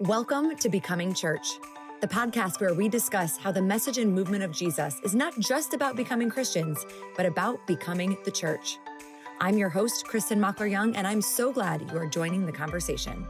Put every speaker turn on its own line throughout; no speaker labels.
Welcome to Becoming Church, the podcast where we discuss how the message and movement of Jesus is not just about becoming Christians, but about becoming the church. I'm your host, Kristin Mockler Young, and I'm so glad you are joining the conversation.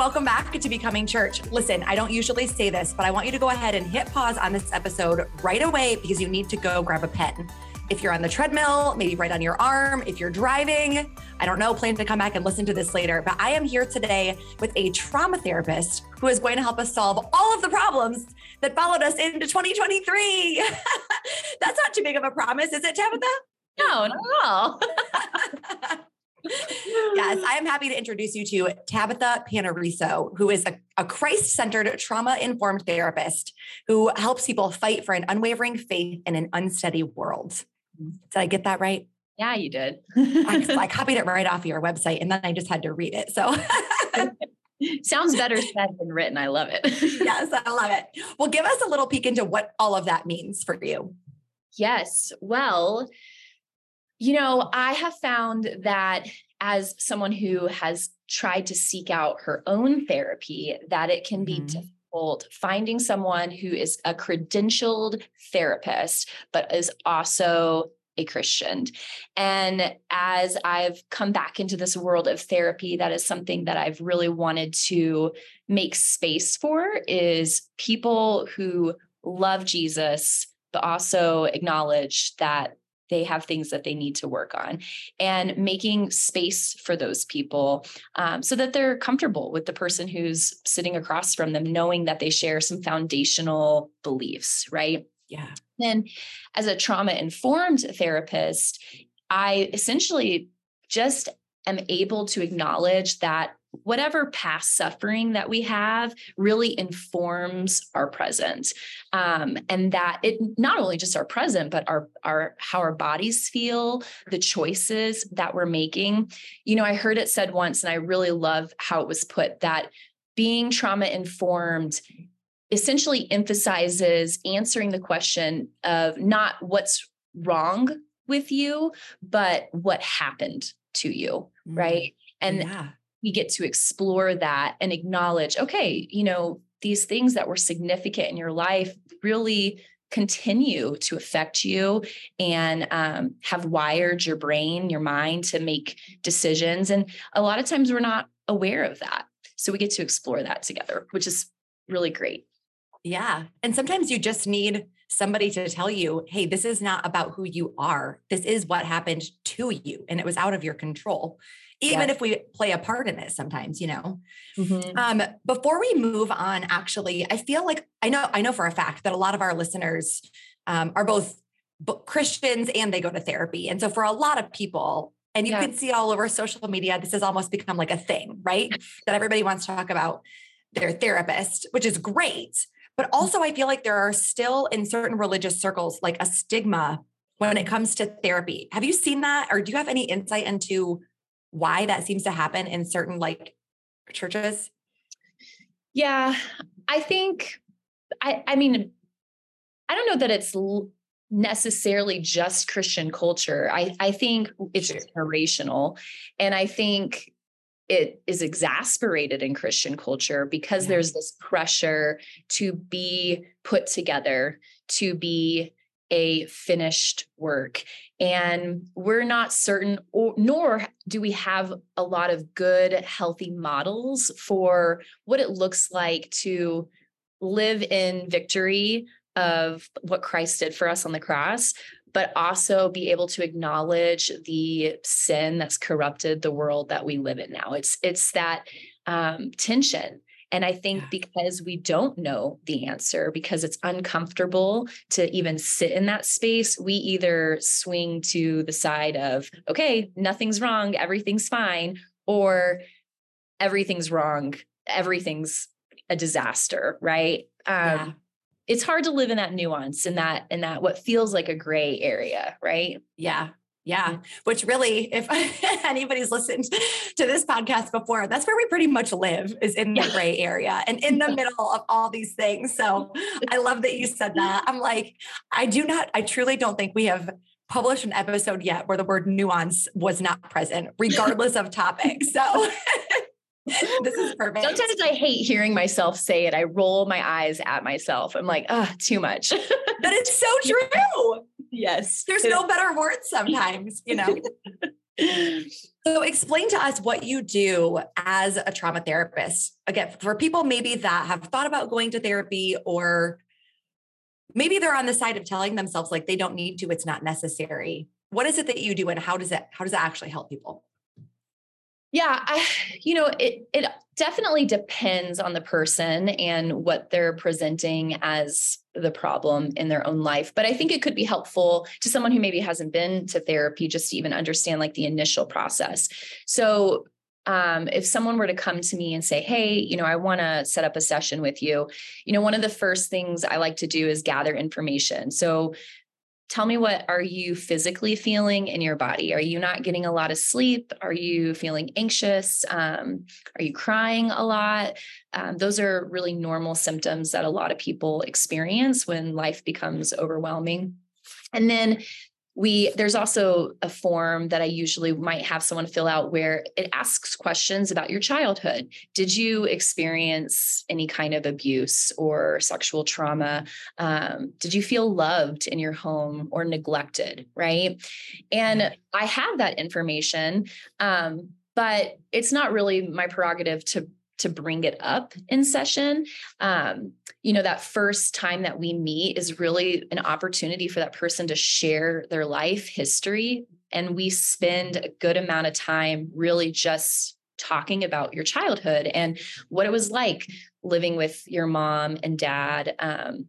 Welcome back to Becoming Church. Listen, I don't usually say this, but I want you to go ahead and hit pause on this episode right away because you need to go grab a pen. If you're on the treadmill, maybe right on your arm, if you're driving, I don't know, plan to come back and listen to this later. But I am here today with a trauma therapist who is going to help us solve all of the problems that followed us into 2023. That's not too big of a promise, is it, Tabitha?
No, not at all.
yes, I am happy to introduce you to Tabitha Panariso, who is a, a Christ centered, trauma informed therapist who helps people fight for an unwavering faith in an unsteady world. Did I get that right?
Yeah, you did.
I, I, copied it right off your website and then I just had to read it. So.
Sounds better said than written. I love it.
yes, I love it. Well, give us a little peek into what all of that means for you.
Yes. Well, you know, I have found that as someone who has tried to seek out her own therapy, that it can be mm-hmm. difficult finding someone who is a credentialed therapist, but is also a Christian. And as I've come back into this world of therapy, that is something that I've really wanted to make space for is people who love Jesus, but also acknowledge that they have things that they need to work on and making space for those people um, so that they're comfortable with the person who's sitting across from them knowing that they share some foundational beliefs right?
Yeah.
Then as a trauma informed therapist i essentially just am able to acknowledge that whatever past suffering that we have really informs our present. Um, and that it not only just our present but our our how our bodies feel the choices that we're making. You know i heard it said once and i really love how it was put that being trauma informed essentially emphasizes answering the question of not what's wrong with you but what happened to you mm. right and yeah we get to explore that and acknowledge, okay, you know, these things that were significant in your life really continue to affect you and um, have wired your brain, your mind to make decisions. And a lot of times we're not aware of that. So we get to explore that together, which is really great.
Yeah. And sometimes you just need somebody to tell you, hey, this is not about who you are. This is what happened to you. And it was out of your control even yes. if we play a part in it sometimes you know mm-hmm. um, before we move on actually i feel like i know i know for a fact that a lot of our listeners um, are both christians and they go to therapy and so for a lot of people and you yeah. can see all over social media this has almost become like a thing right that everybody wants to talk about their therapist which is great but also i feel like there are still in certain religious circles like a stigma when it comes to therapy have you seen that or do you have any insight into why that seems to happen in certain like churches?
Yeah, I think I I mean I don't know that it's necessarily just Christian culture. I I think it's generational and I think it is exasperated in Christian culture because yeah. there's this pressure to be put together, to be a finished work. And we're not certain, or, nor do we have a lot of good, healthy models for what it looks like to live in victory of what Christ did for us on the cross, but also be able to acknowledge the sin that's corrupted the world that we live in now. It's it's that um, tension and I think yeah. because we don't know the answer, because it's uncomfortable to even sit in that space, we either swing to the side of, okay, nothing's wrong, everything's fine, or everything's wrong, everything's a disaster, right? Um, yeah. It's hard to live in that nuance in that in that what feels like a gray area, right?
Yeah. Yeah, which really, if anybody's listened to this podcast before, that's where we pretty much live is in the yeah. gray area and in the middle of all these things. So I love that you said that. I'm like, I do not, I truly don't think we have published an episode yet where the word nuance was not present, regardless of topic. So this is perfect.
Sometimes I hate hearing myself say it. I roll my eyes at myself. I'm like, oh, too much.
but it's so true.
Yes.
There's no better word sometimes, you know. so explain to us what you do as a trauma therapist. Again, for people maybe that have thought about going to therapy or maybe they're on the side of telling themselves like they don't need to, it's not necessary. What is it that you do and how does it how does it actually help people?
Yeah, I, you know, it it definitely depends on the person and what they're presenting as the problem in their own life. But I think it could be helpful to someone who maybe hasn't been to therapy just to even understand like the initial process. So um, if someone were to come to me and say, Hey, you know, I want to set up a session with you, you know, one of the first things I like to do is gather information. So tell me what are you physically feeling in your body? Are you not getting a lot of sleep? Are you feeling anxious? Um, are you crying a lot? Um, those are really normal symptoms that a lot of people experience when life becomes overwhelming. And then we there's also a form that i usually might have someone fill out where it asks questions about your childhood. Did you experience any kind of abuse or sexual trauma? Um, did you feel loved in your home or neglected right? And i have that information um, but it's not really my prerogative to to bring it up in session. Um, you know, that first time that we meet is really an opportunity for that person to share their life history. And we spend a good amount of time really just talking about your childhood and what it was like living with your mom and dad. Um,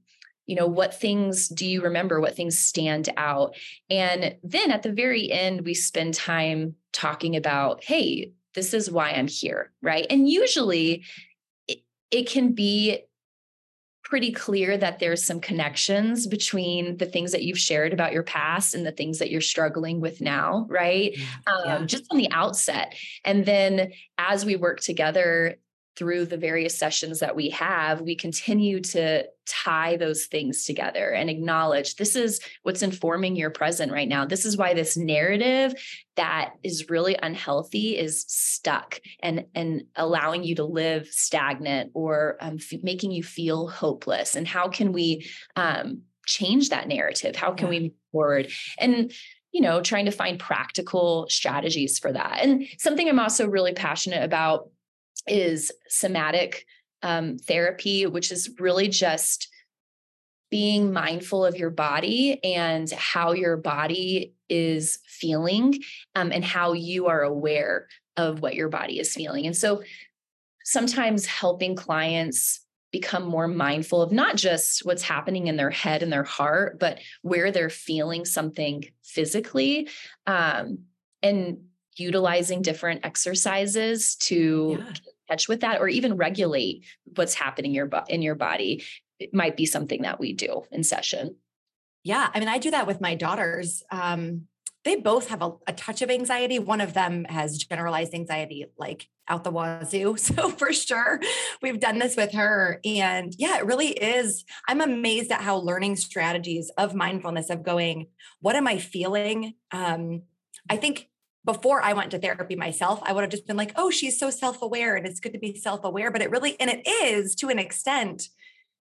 you know what things do you remember what things stand out and then at the very end we spend time talking about hey this is why I'm here, right? And usually it, it can be pretty clear that there's some connections between the things that you've shared about your past and the things that you're struggling with now, right? Yeah. Um, just on the outset. And then as we work together through the various sessions that we have, we continue to tie those things together and acknowledge this is what's informing your present right now. This is why this narrative that is really unhealthy is stuck and and allowing you to live stagnant or um, f- making you feel hopeless. And how can we um, change that narrative? How can yeah. we move forward? And you know, trying to find practical strategies for that. And something I'm also really passionate about is somatic um, therapy, which is really just being mindful of your body and how your body is feeling um, and how you are aware of what your body is feeling. And so sometimes helping clients become more mindful of not just what's happening in their head and their heart, but where they're feeling something physically. Um, and utilizing different exercises to yeah. With that or even regulate what's happening in your, in your body it might be something that we do in session.
Yeah i mean i do that with my daughters um, they both have a, a, touch of anxiety. One of them has generalized anxiety like out the wazoo so for sure we've done this with her and yeah it really is i'm amazed at how learning strategies of mindfulness of going what am i feeling? Um, i think before I went to therapy myself, I would have just been like, oh, she's so self aware and it's good to be self aware. But it really, and it is to an extent,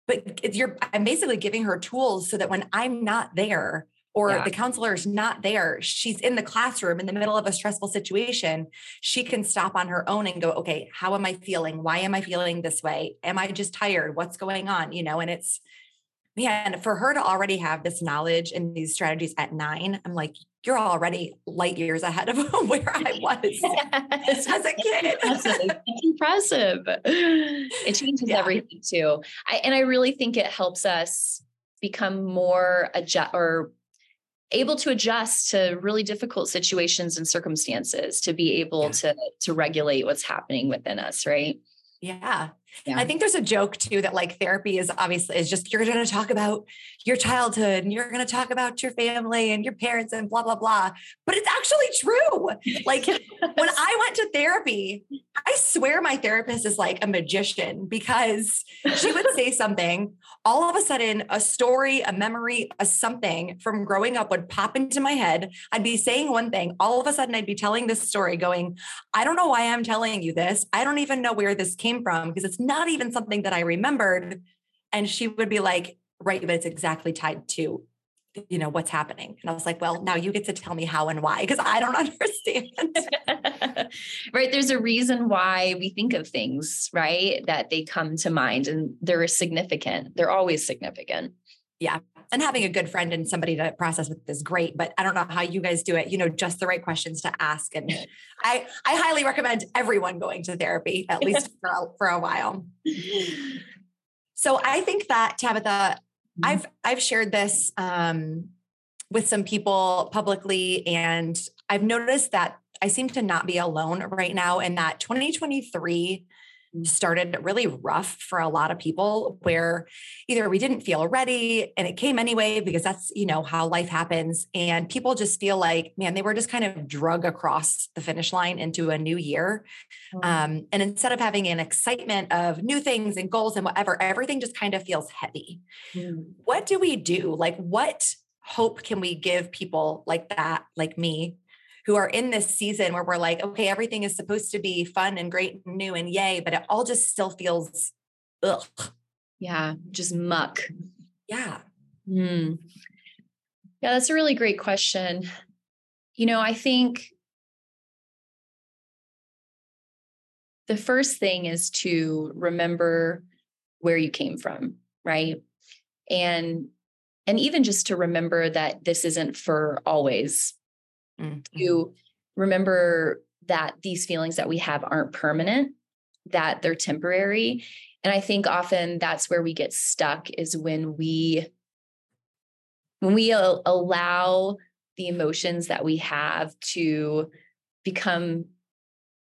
but you're, I'm basically giving her tools so that when I'm not there or yeah. the counselor is not there, she's in the classroom in the middle of a stressful situation, she can stop on her own and go, okay, how am I feeling? Why am I feeling this way? Am I just tired? What's going on? You know, and it's, man, for her to already have this knowledge and these strategies at nine, I'm like, you're already light years ahead of where I was yes. as a kid.
it's impressive. It changes yeah. everything too. I, and I really think it helps us become more adjust or able to adjust to really difficult situations and circumstances to be able yeah. to to regulate what's happening within us right
yeah Yeah. I think there's a joke too that like therapy is obviously is just you're going to talk about your childhood and you're going to talk about your family and your parents and blah blah blah. But it's actually true. Like when I went to therapy, I swear my therapist is like a magician because she would say something, all of a sudden a story, a memory, a something from growing up would pop into my head. I'd be saying one thing, all of a sudden I'd be telling this story going, I don't know why I'm telling you this. I don't even know where this came from because it's not even something that I remembered. And she would be like, right, but it's exactly tied to you know what's happening. And i was like well now you get to tell me how and why because i don't understand.
Right there's a reason why we think of things right that they come to mind and they're significant. They're always significant.
Yeah and having a good friend and somebody to process with is great but i don't know how you guys do it you know just the right questions to ask and i i highly recommend everyone going to therapy at least for, a, for a while. So i think that tabitha Mm-hmm. I've I've shared this um, with some people publicly, and I've noticed that I seem to not be alone right now, and that 2023 mm. Started really rough for a lot of people where either we didn't feel ready and it came anyway because that's you know how life happens and people just feel like man they were just kind of drug across the finish line into a new year mm-hmm. um, and instead of having an excitement of new things and goals and whatever everything just kind of feels heavy mm-hmm. what do we do like what hope can we give people like that like me who are in this season where we're like, okay, everything is supposed to be fun and great and new and yay, but it all just still feels ugh.
Yeah, just muck.
Yeah.
Hmm. Yeah, that's a really great question. You know, I think the first thing is to remember where you came from, right? And and even just to remember that this isn't for always mm-hmm. to remember that these feelings that we have aren't permanent, that they're temporary. And I think often that's where we get stuck is when we when we allow the emotions that we have to become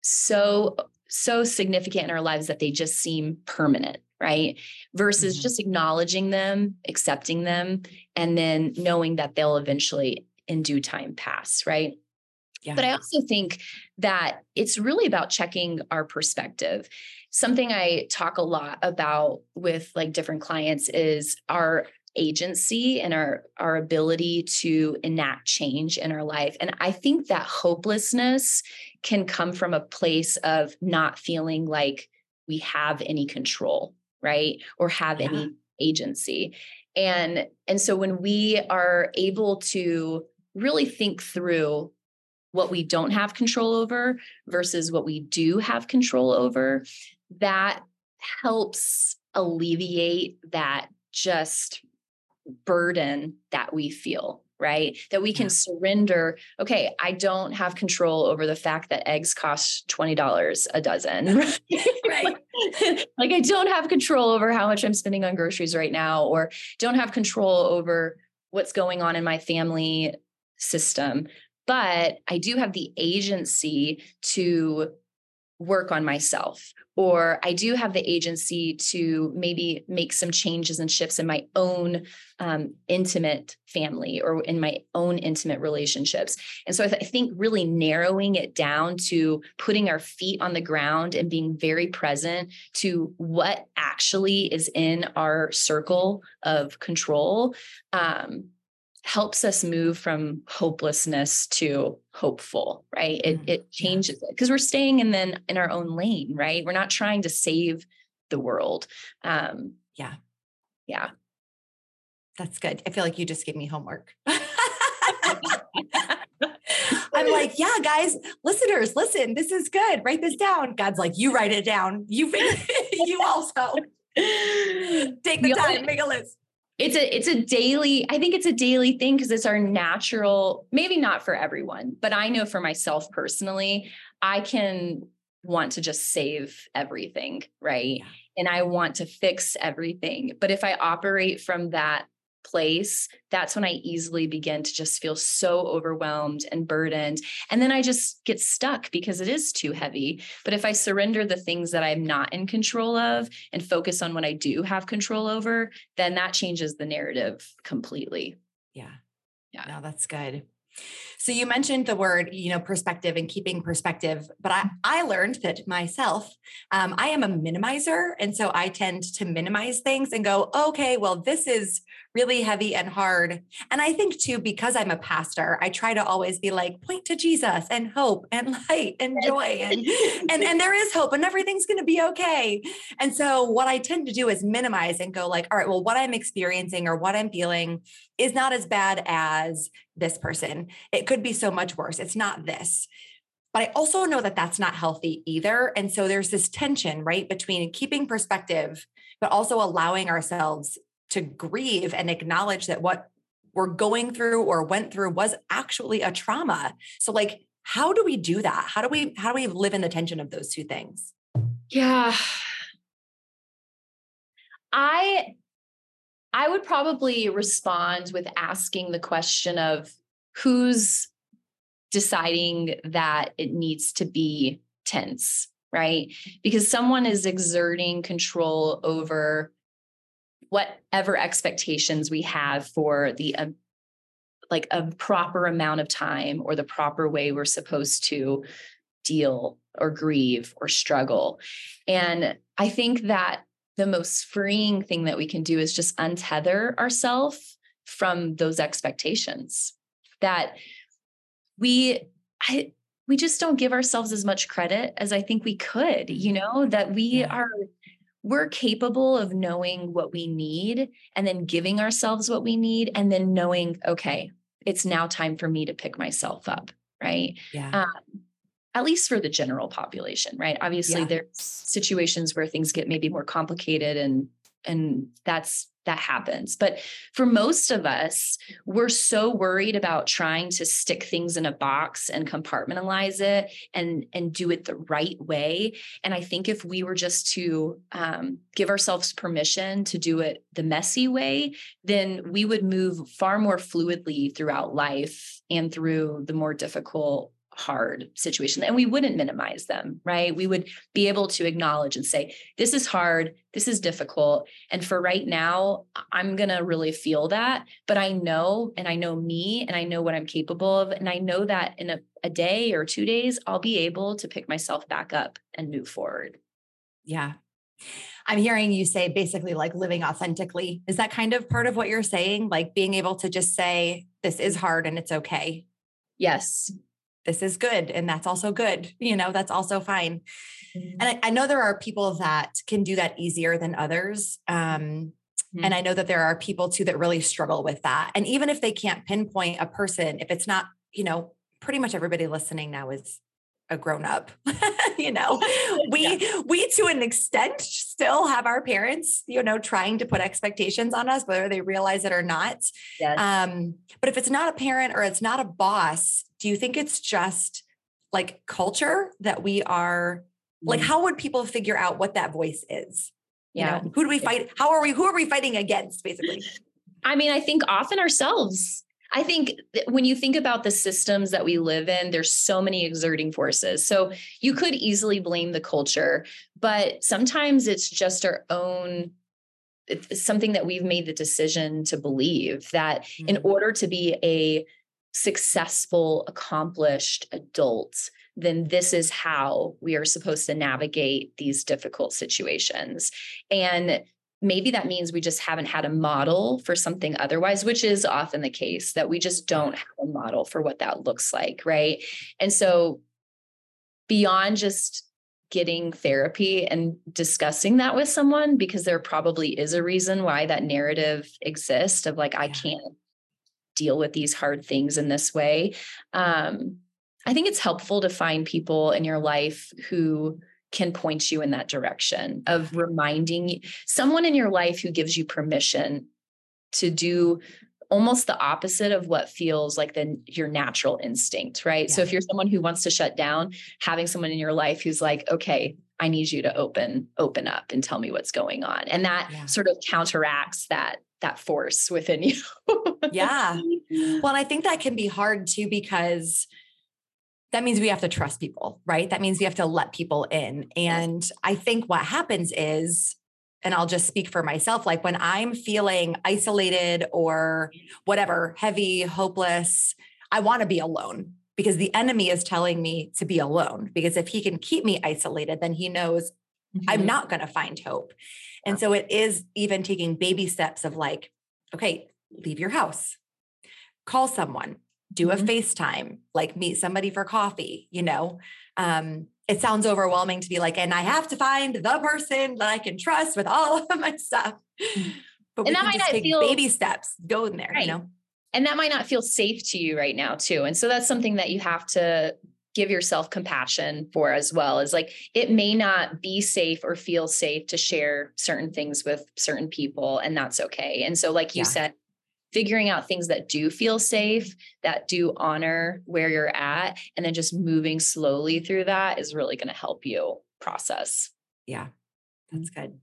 so so significant in our lives that they just seem permanent right versus mm-hmm. just acknowledging them accepting them and then knowing that they'll eventually in due time pass, right? Yeah. But I also think that it's really about checking our perspective. Something I talk a lot about with like different clients is our agency and our our ability to enact change in our life. And I think that hopelessness can come from a place of not feeling like we have any control, right? Or have yeah. any agency. And and so when we are able to really think through what we don't have control over versus what we do have control over, that helps alleviate that just burden that we feel right? That we can yeah. surrender, okay, I don't have control over the fact that eggs cost $20 a dozen. right. like I don't have control over how much I'm spending on groceries right now, or don't have control over what's going on in my family system, but I do have the agency to work on myself or I do have the agency to maybe make some changes and shifts in my own um, intimate family or in my own intimate relationships. And so I, th- I, think really narrowing it down to putting our feet on the ground and being very present to what actually is in our circle of control um, helps us move from hopelessness to hopeful right? It, mm-hmm. it changes it because we're staying in then in our own lane right? We're not trying to save the world um
yeah.
yeah.
That's good. I feel like you just gave me homework. I'm like, yeah, guys, listeners, listen, this is good. Write this down. God's like, you write it down. You you also. Take the time, make a list
it's a it's a daily i think it's a daily thing because it's our natural maybe not for everyone but i know for myself personally i can want to just save everything right? And i want to fix everything. But if i operate from that place, that's when I easily begin to just feel so overwhelmed and burdened. And then I just get stuck because it is too heavy. But if I surrender the things that I'm not in control of and focus on what I do have control over, then that changes the narrative completely.
Yeah. Yeah. No, that's good. So you mentioned the word, you know, perspective and keeping perspective, but I, I learned that myself, um, I am a minimizer. And so I tend to minimize things and go, okay, well, this is really heavy and hard. And I think too, because I'm a pastor, I try to always be like, point to Jesus and hope and light and joy. And, and, and there is hope and everything's going to be okay. And so what I tend to do is minimize and go like, all right, well, what I'm experiencing or what I'm feeling is not as bad as this person. It could be so much worse. It's not this. But I also know that that's not healthy either. And so there's this tension, right, between keeping perspective, but also allowing ourselves to grieve and acknowledge that what we're going through or went through was actually a trauma. So like how do we do that? How do we how do we live in the tension of those two things?
Yeah. I I would probably respond with asking the question of who's deciding that it needs to be tense, right? Because someone is exerting control over whatever expectations we have for the um, like a proper amount of time or the proper way we're supposed to deal or grieve or struggle. And I think that the most freeing thing that we can do is just untether ourselves from those expectations that we I, we just don't give ourselves as much credit as I think we could, you know, that we yeah. are we're capable of knowing what we need and then giving ourselves what we need and then knowing okay it's now time for me to pick myself up right
yeah um,
at least for the general population right obviously yeah. there's situations where things get maybe more complicated and and that's that happens. But for most of us, we're so worried about trying to stick things in a box and compartmentalize it and, and do it the right way. And I think if we were just to um, give ourselves permission to do it the messy way, then we would move far more fluidly throughout life and through the more difficult hard situation and we wouldn't minimize them right we would be able to acknowledge and say this is hard this is difficult and for right now i'm going to really feel that but i know and i know me and i know what i'm capable of and i know that in a, a day or two days i'll be able to pick myself back up and move forward
yeah I'm hearing you say basically like living authentically. Is that kind of part of what you're saying? Like being able to just say, this is hard and it's okay.
Yes
this is good and that's also good you know that's also fine mm-hmm. and I, I, know there are people that can do that easier than others um, mm-hmm. and i know that there are people too that really struggle with that and even if they can't pinpoint a person if it's not you know pretty much everybody listening now is a grown up you know we yeah. we to an extent still have our parents you know trying to put expectations on us whether they realize it or not yes. um but if it's not a parent or it's not a boss do you think it's just like culture that we are like mm. how would people figure out what that voice is yeah you know, who do we fight how are we who are we fighting against basically
i mean i think often ourselves I think when you think about the systems that we live in, there's so many exerting forces. So you could easily blame the culture, but sometimes it's just our own it's something that we've made the decision to believe that mm-hmm. in order to be a successful, accomplished adults, then this is how we are supposed to navigate these difficult situations. And maybe that means we just haven't had a model for something otherwise, which is often the case that we just don't have a model for what that looks like. Right. And so, beyond just getting therapy and discussing that with someone, because there probably is a reason why that narrative exists of like, I can't deal with these hard things in this way. Um, I think it's helpful to find people in your life who can point you in that direction of reminding someone in your life who gives you permission to do almost the opposite of what feels like the your natural instinct right yeah. so if you're someone who wants to shut down having someone in your life who's like okay i need you to open open up and tell me what's going on and that yeah. sort of counteracts that that force within you.
yeah. Mm-hmm. Well, I think that can be hard too because that means we have to trust people, right? That means we have to let people in. And I think what happens is and I'll just speak for myself like when I'm feeling isolated or whatever, heavy, hopeless, I want to be alone because the enemy is telling me to be alone because if he can keep me isolated then he knows mm-hmm. I'm not going to find hope. And so it is even taking baby steps of like okay, leave your house. Call someone, do mm-hmm. a FaceTime, like meet somebody for coffee, you know. Um it sounds overwhelming to be like, and I have to find the person that I can trust with all of my stuff. Mm. But and that might not feel baby steps, go in there, right. you know.
And that might not feel safe to you right now, too. And so that's something that you have to give yourself compassion for as well is like it may not be safe or feel safe to share certain things with certain people and that's okay and so like you yeah. said figuring out things that do feel safe, that do honor where you're at, and then just moving slowly through that is really going to help you process.
Yeah, that's good.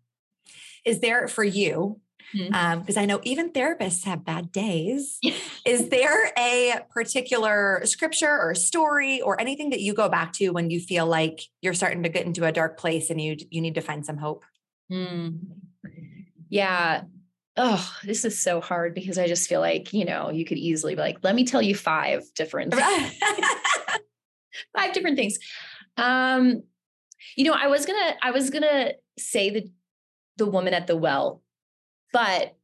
Is there for you? Because mm-hmm. um, I know even therapists have bad days. is there a particular scripture or story or anything that you go back to when you feel like you're starting to get into a dark place and you you need to find some hope?
Mm. Yeah, oh, this is so hard because I just feel like, you know, you could easily be like, let me tell you five different five different things. Um, you know, I was gonna, I was gonna say the the woman at the well, but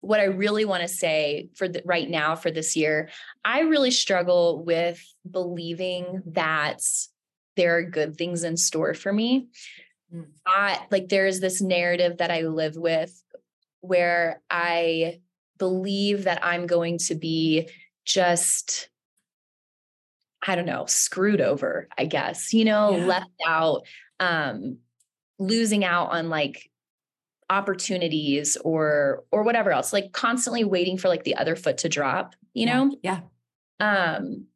what I really want to say for the, right now for this year, I really struggle with believing that there are good things in store for me. Mm. I like there's this narrative that I live with where I believe that I'm going to be just I don't know, screwed over, I guess, you know, yeah. left out, um, losing out on like opportunities or or whatever else, like constantly waiting for like the other foot to drop, you know?
Yeah.
Um,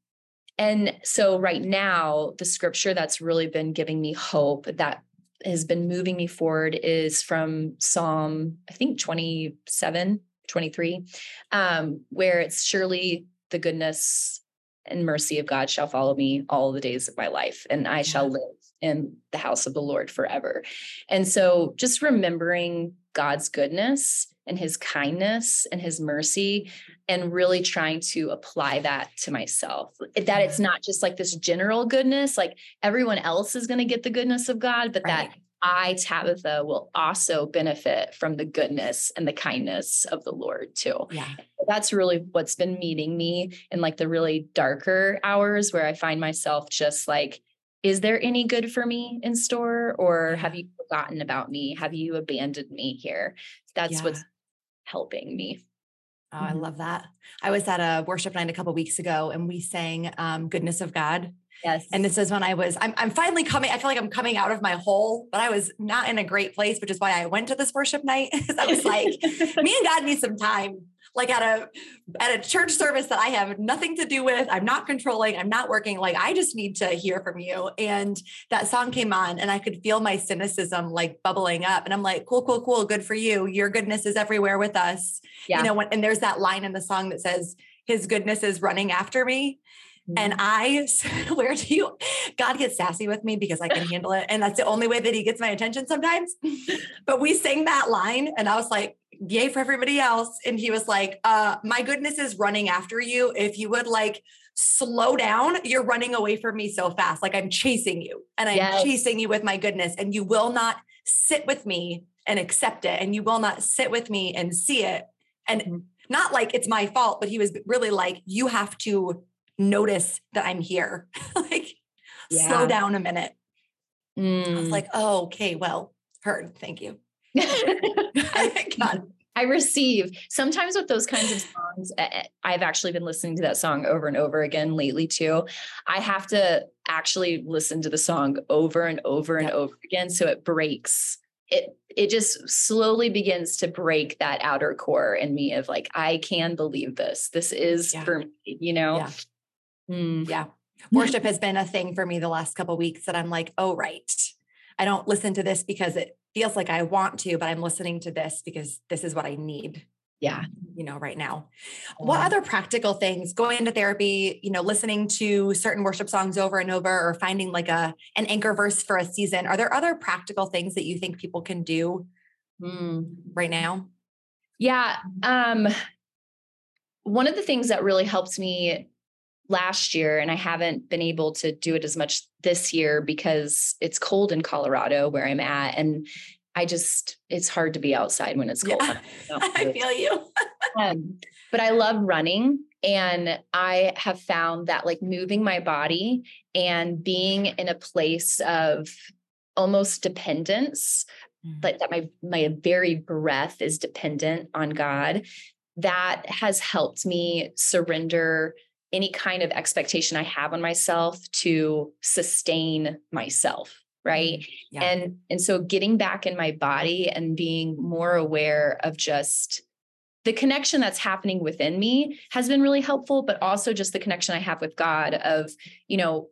and so right now, the scripture that's really been giving me hope that has been moving me forward is from Psalm, I think 27, 23, um, where it's surely the goodness and mercy of God shall follow me all the days of my life, and I shall live in the house of the Lord forever. And so just remembering God's goodness and his kindness and his mercy and really trying to apply that to myself that it's not just like this general goodness like everyone else is going to get the goodness of god but right. that I, Tabitha, will also benefit from the goodness and the kindness of the Lord too.
Yeah.
That's really what's been meeting me in like the really darker hours where I find myself just like, is there any good for me in store? Or have you forgotten about me? Have you abandoned me here? That's yeah. what's helping me.
Oh, I mm-hmm. love that. I was at a worship night a couple weeks ago and we sang um, Goodness of God.
Yes.
And this is when I was, I'm, I'm finally coming, I feel like I'm coming out of my hole, but I was not in a great place, which is why I went to this worship night. I was like, me and God need some time like at a at a church service that I have nothing to do with. I'm not controlling, I'm not working. Like I just need to hear from you. And that song came on and I could feel my cynicism like bubbling up. And I'm like, cool, cool, cool. Good for you. Your goodness is everywhere with us. Yeah. You know, when, and there's that line in the song that says, his goodness is running after me. And mm-hmm. I swear to you, God gets sassy with me because I can handle it. And that's the only way that he gets my attention sometimes. But we sang that line and I was like, yay for everybody else. And he was like, uh, my goodness is running after you. If you would like slow down, you're running away from me so fast. Like I'm chasing you and I'm yes. chasing you with my goodness. And you will not sit with me and accept it. And you will not sit with me and see it. And mm-hmm. not like it's my fault, but he was really like, you have to notice that I'm here. like yeah. slow down a minute. Mm. I was mm. like, oh, okay, well, heard. Thank you.
I, I receive sometimes with those kinds of songs. I've actually been listening to that song over and over again lately too. I have to actually listen to the song over and over and over again so it breaks. It it just slowly begins to break that outer core in me of like I can believe this. This is yeah. for me, you know.
Yeah. Mm. yeah. Worship has been a thing for me the last couple weeks that I'm like, oh right. I don't listen to this because it feels like I want to, but I'm listening to this because this is what I need.
Yeah.
You know, right now. What other practical things going to therapy, you know, listening to certain worship songs over and over or finding like a an anchor verse for a season? Are there other practical things that you think people can do mm. right now?
Yeah. Um one of the things that really helps me last year and I haven't been able to do it as much this year because it's cold in Colorado where I'm at and I just it's hard to be outside when it's cold. Yeah,
I feel you.
um, but I love running and I have found that like moving my body and being in a place of almost dependence mm-hmm. like that my my very breath is dependent on God that has helped me surrender any kind of expectation I have on myself to sustain myself right mm-hmm. yeah. and and so getting back in my body and being more aware of just the connection that's happening within me has been really helpful but also just the connection i have with god of you know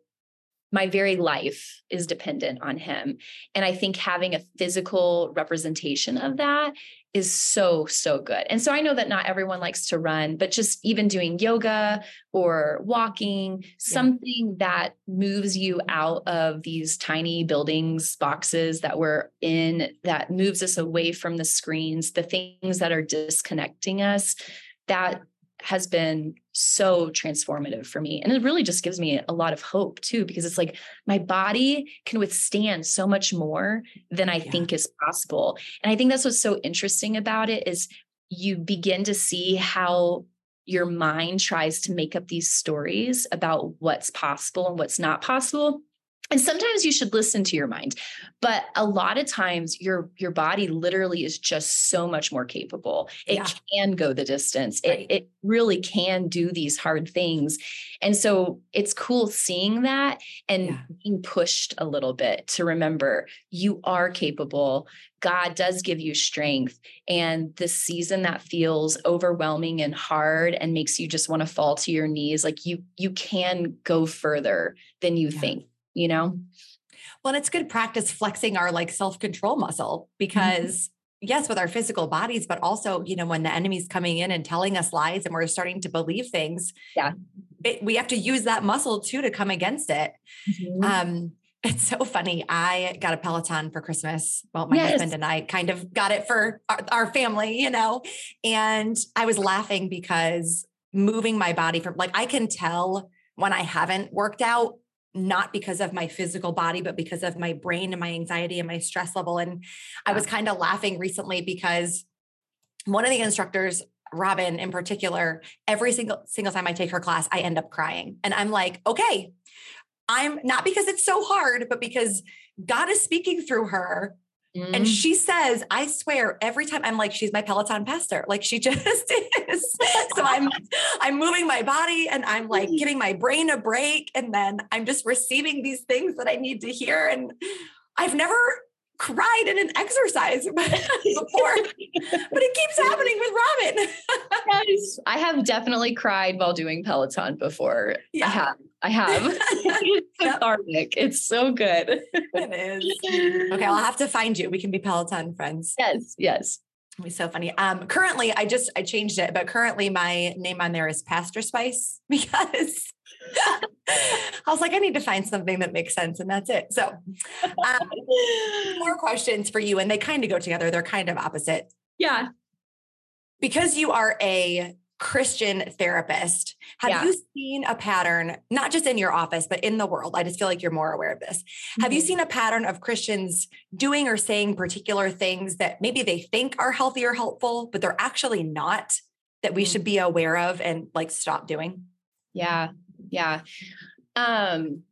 my very life is dependent on him and i think having a physical representation of that is so, so good. And so I know that not everyone likes to run, but just even doing yoga or walking, yeah. something that moves you out of these tiny buildings, boxes that we're in, that moves us away from the screens, the things that are disconnecting us, that has been so transformative for me. And it really just gives me a lot of hope too, because it's like my body can withstand so much more than I yeah. think is possible. And I think that's what's so interesting about it is you begin to see how your mind tries to make up these stories about what's possible and what's not possible and sometimes you should listen to your mind but a lot of times your your body literally is just so much more capable it yeah. can go the distance right. it, it really can do these hard things and so it's cool seeing that and yeah. being pushed a little bit to remember you are capable god does give you strength and the season that feels overwhelming and hard and makes you just want to fall to your knees like you you can go further than you yeah. think you know?
Well, it's good practice flexing our like self control muscle mm-hmm. because. Mm-hmm. Yes, with our physical bodies, but also, you know, when the enemy's coming in and telling us lies and we're starting to believe things,
yeah,
it, we have to use that muscle too to come against it. Mm-hmm. Um, it's so funny. I got a Peloton for Christmas. Well, my yes. husband and I kind of got it for our, our, family, you know, and I was laughing because moving my body from like I can tell when I haven't worked out not because of my physical body, but because of my brain and my anxiety and my stress level. And I was kind of laughing recently because one of the instructors, Robin in particular, every single single time I take her class, I end up crying. And I'm like, okay, I'm not because it's so hard, but because God is speaking through her Mm-hmm. And she says, I swear, every time I'm like, she's my Peloton pastor. Like she just is. so I'm I'm moving my body and I'm like mm-hmm. giving my brain a break. And then I'm just receiving these things that I need to hear. And I've never cried in an exercise before, but it keeps happening with Robin.
yes, I have definitely cried while doing Peloton before. Yeah. I have. I have. it's cathartic. It's so good.
it is. Okay, I'll have to find you. We can be Peloton friends.
Yes, yes.
It'll be so funny. Um, currently, I just I changed it, but currently my name on there is Pastor Spice because I was like, I need to find something that makes sense, and that's it. So, um, more questions for you, and they kind of go together. They're kind of opposite.
Yeah.
Because you are a Christian therapist, have yeah. you seen a pattern, not just in your office, but in the world? I just feel like you're more aware of this. Mm-hmm. Have you mm-hmm. seen a pattern of Christians doing or saying particular things that maybe they think are healthy or helpful, but they're actually not, that we mm-hmm. should be aware of and like stop doing?
Yeah. Yeah. Um,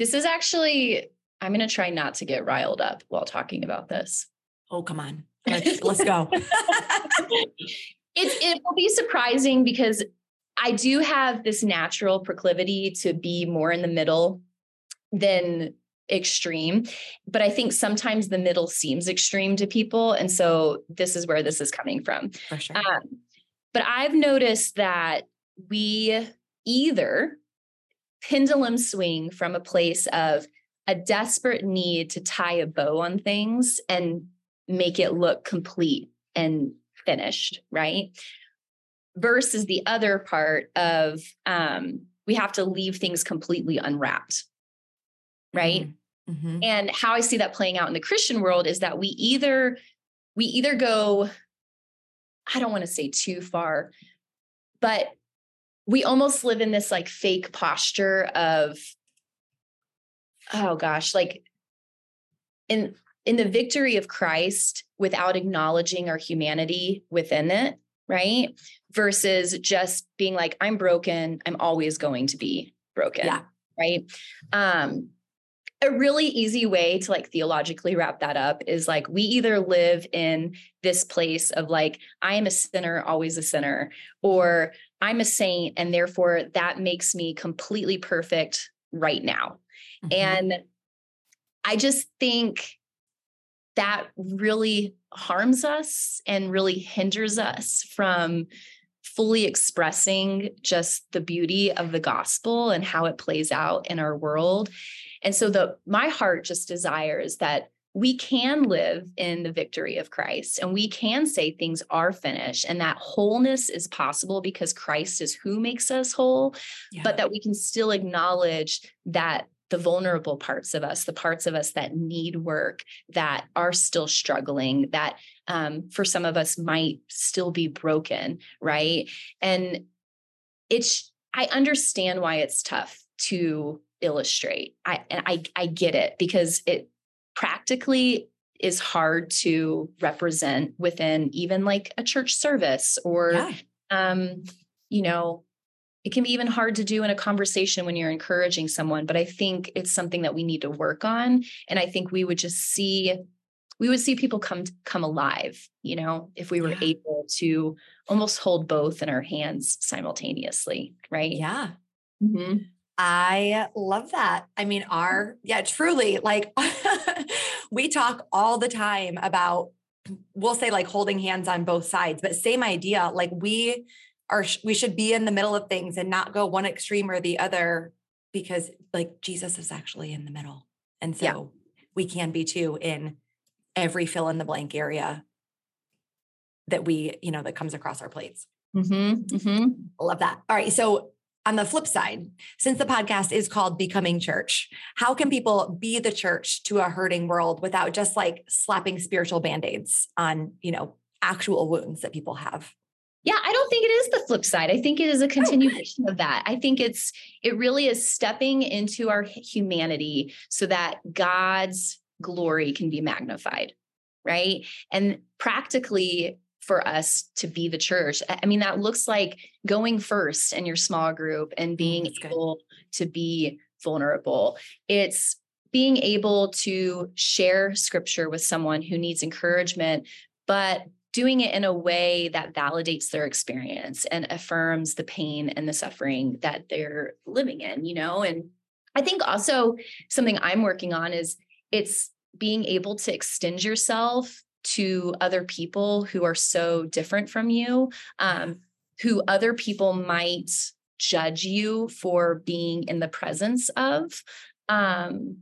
this is actually, I'm going to try not to get riled up while talking about this.
Oh, come on. Let's, let's go.
it, it will be surprising because I do have this natural proclivity to be more in the middle than extreme. But I think sometimes the middle seems extreme to people. And so this is where this is coming from.
For sure. Um,
but I've noticed that we either pendulum swing from a place of a desperate need to tie a bow on things and make it look complete and finished, right? Versus the other part of um, we have to leave things completely unwrapped, right? Mm-hmm. And how I see that playing out in the Christian world is that we either we either go, I don't want to say too far, but we almost live in this like fake posture of, oh gosh, like in in the victory of Christ without acknowledging our humanity within it, right? Versus just being like, I'm broken, I'm always going to be broken. Yeah. Right. Um, a really easy way to like theologically wrap that up is like we either live in this place of like i am a sinner always a sinner or i'm a saint and therefore that makes me completely perfect right now mm-hmm. and i just think that really harms us and really hinders us from fully expressing just the beauty of the gospel and how it plays out in our world. And so the my heart just desires that we can live in the victory of Christ and we can say things are finished and that wholeness is possible because Christ is who makes us whole, yeah. but that we can still acknowledge that the vulnerable parts of us, the parts of us that need work, that are still struggling, that um, for some of us might still be broken, right? And it's, I understand why it's tough to illustrate. I and I I get it because it practically is hard to represent within even like a church service or yeah. um you know it can be even hard to do in a conversation when you're encouraging someone but i think it's something that we need to work on and i think we would just see we would see people come come alive you know if we were yeah. able to almost hold both in our hands simultaneously right
yeah mm-hmm. I love that. I mean, our, yeah, truly, like we talk all the time about, we'll say like holding hands on both sides, but same idea. Like we are we should be in the middle of things and not go one extreme or the other because like Jesus is actually in the middle. And so yeah. we can be too in every fill in the blank area that we, you know, that comes across our plates. Mm-hmm, mm-hmm. Love that. All right. So on the flip side, since the podcast is called Becoming Church, how can people be the church to a hurting world without just like slapping spiritual band-aids on, you know, actual wounds that people have?
Yeah, I don't think it is the flip side. I think it is a oh, continuation of that. I think it's it really is stepping into our humanity so that God's glory can be magnified, right? And practically for us to be the church. I mean, that looks like going first in your small group and mm, being That's able good. to be vulnerable. It's being able to share scripture with someone who needs encouragement, but doing it in a way that validates their experience and affirms the pain and the suffering that they're living in, you know? And I think also something I'm working on is it's being able to extend yourself to other people who are so different from you, um, who other people might judge you for being in the presence of. Um,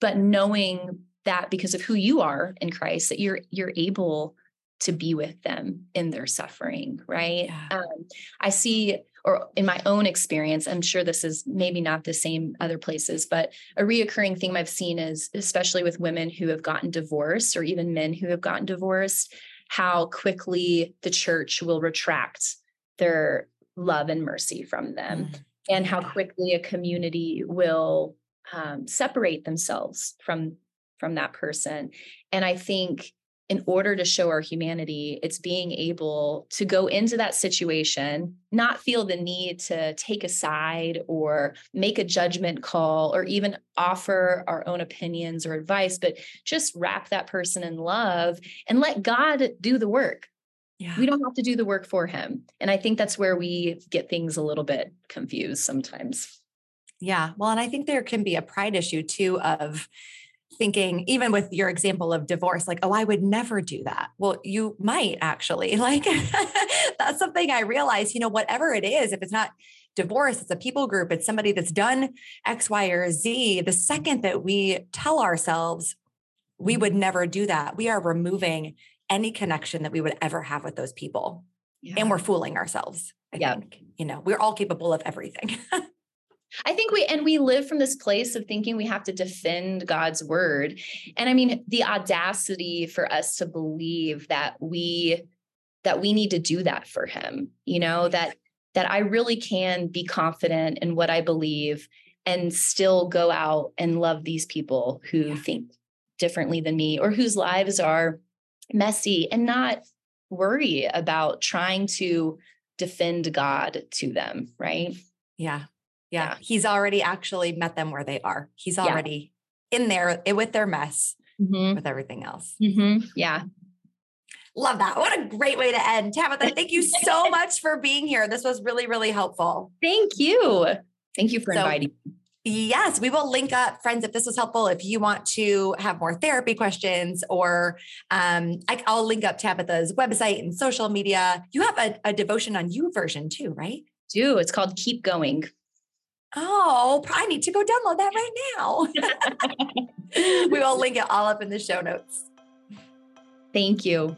but knowing that because of who you are in Christ, that you're you're able to be with them in their suffering, right? Yeah. Um, I see, or in my own experience, I'm sure this is maybe not the same other places, but a reoccurring theme I've seen is, especially with women who have gotten divorced or even men who have gotten divorced, how quickly the church will retract their love and mercy from them, mm. and how quickly a community will um, separate themselves from from that person. And I think in order to show our humanity, it's being able to go into that situation, not feel the need to take a side or make a judgment call or even offer our own opinions or advice, but just wrap that person in love and let God do the work. Yeah. We don't have to do the work for him. And I think that's where we get things a little bit confused sometimes.
Yeah. Well, and I think there can be a pride issue too of, thinking even with your example of divorce like oh i would never do that well you might actually like that's something i realized you know whatever it is if it's not divorce it's a people group it's somebody that's done x y or z the second that we tell ourselves we would never do that we are removing any connection that we would ever have with those people. Yeah. And we're fooling ourselves. I yeah. think, you know, we're all capable of everything.
I think we, and we live from this place of thinking we have to defend God's word. And I mean, the audacity for us to believe that we, that we need to do that for him, you know, that, that I really can be confident in what I believe and still go out and love these people who yeah. think differently than me or whose lives are messy and not worry about trying to defend God to them, right?
Yeah. Yeah. yeah. He's already actually met them where they are. He's already yeah. in there with their mess, mm-hmm. with everything else.
Mm-hmm. Yeah.
Love that. What a great way to end. Tabitha, thank you so much for being here. This was really, really helpful.
Thank you. Thank you for so, inviting me.
Yes, we will link up, friends. If this was helpful, if you want to have more therapy questions, or um, I, will link up Tabitha's website and social media. You have a, a devotion on YouVersion too, right?
Do it's called Keep Going.
Oh, I need to go download that right now. we will link it all up in the show notes.
Thank you.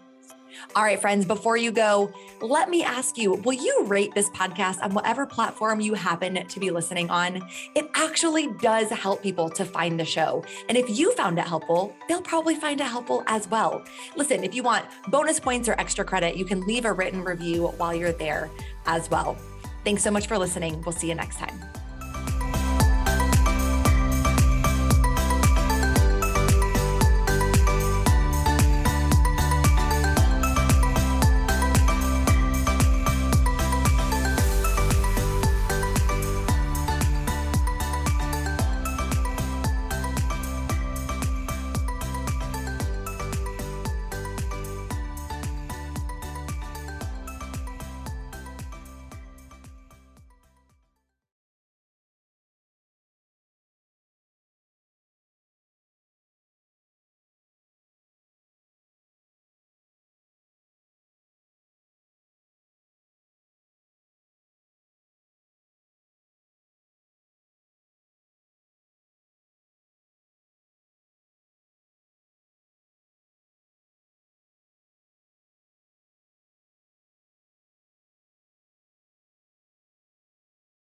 All right, friends, before you go, let me ask you will you rate this podcast on whatever platform you happen to be listening on? It actually does help people to find the show. And if you found it helpful, they'll probably find it helpful as well. Listen, if you want bonus points or extra credit, you can leave a written review while you're there as well. Thanks so much for listening. We'll see you next time.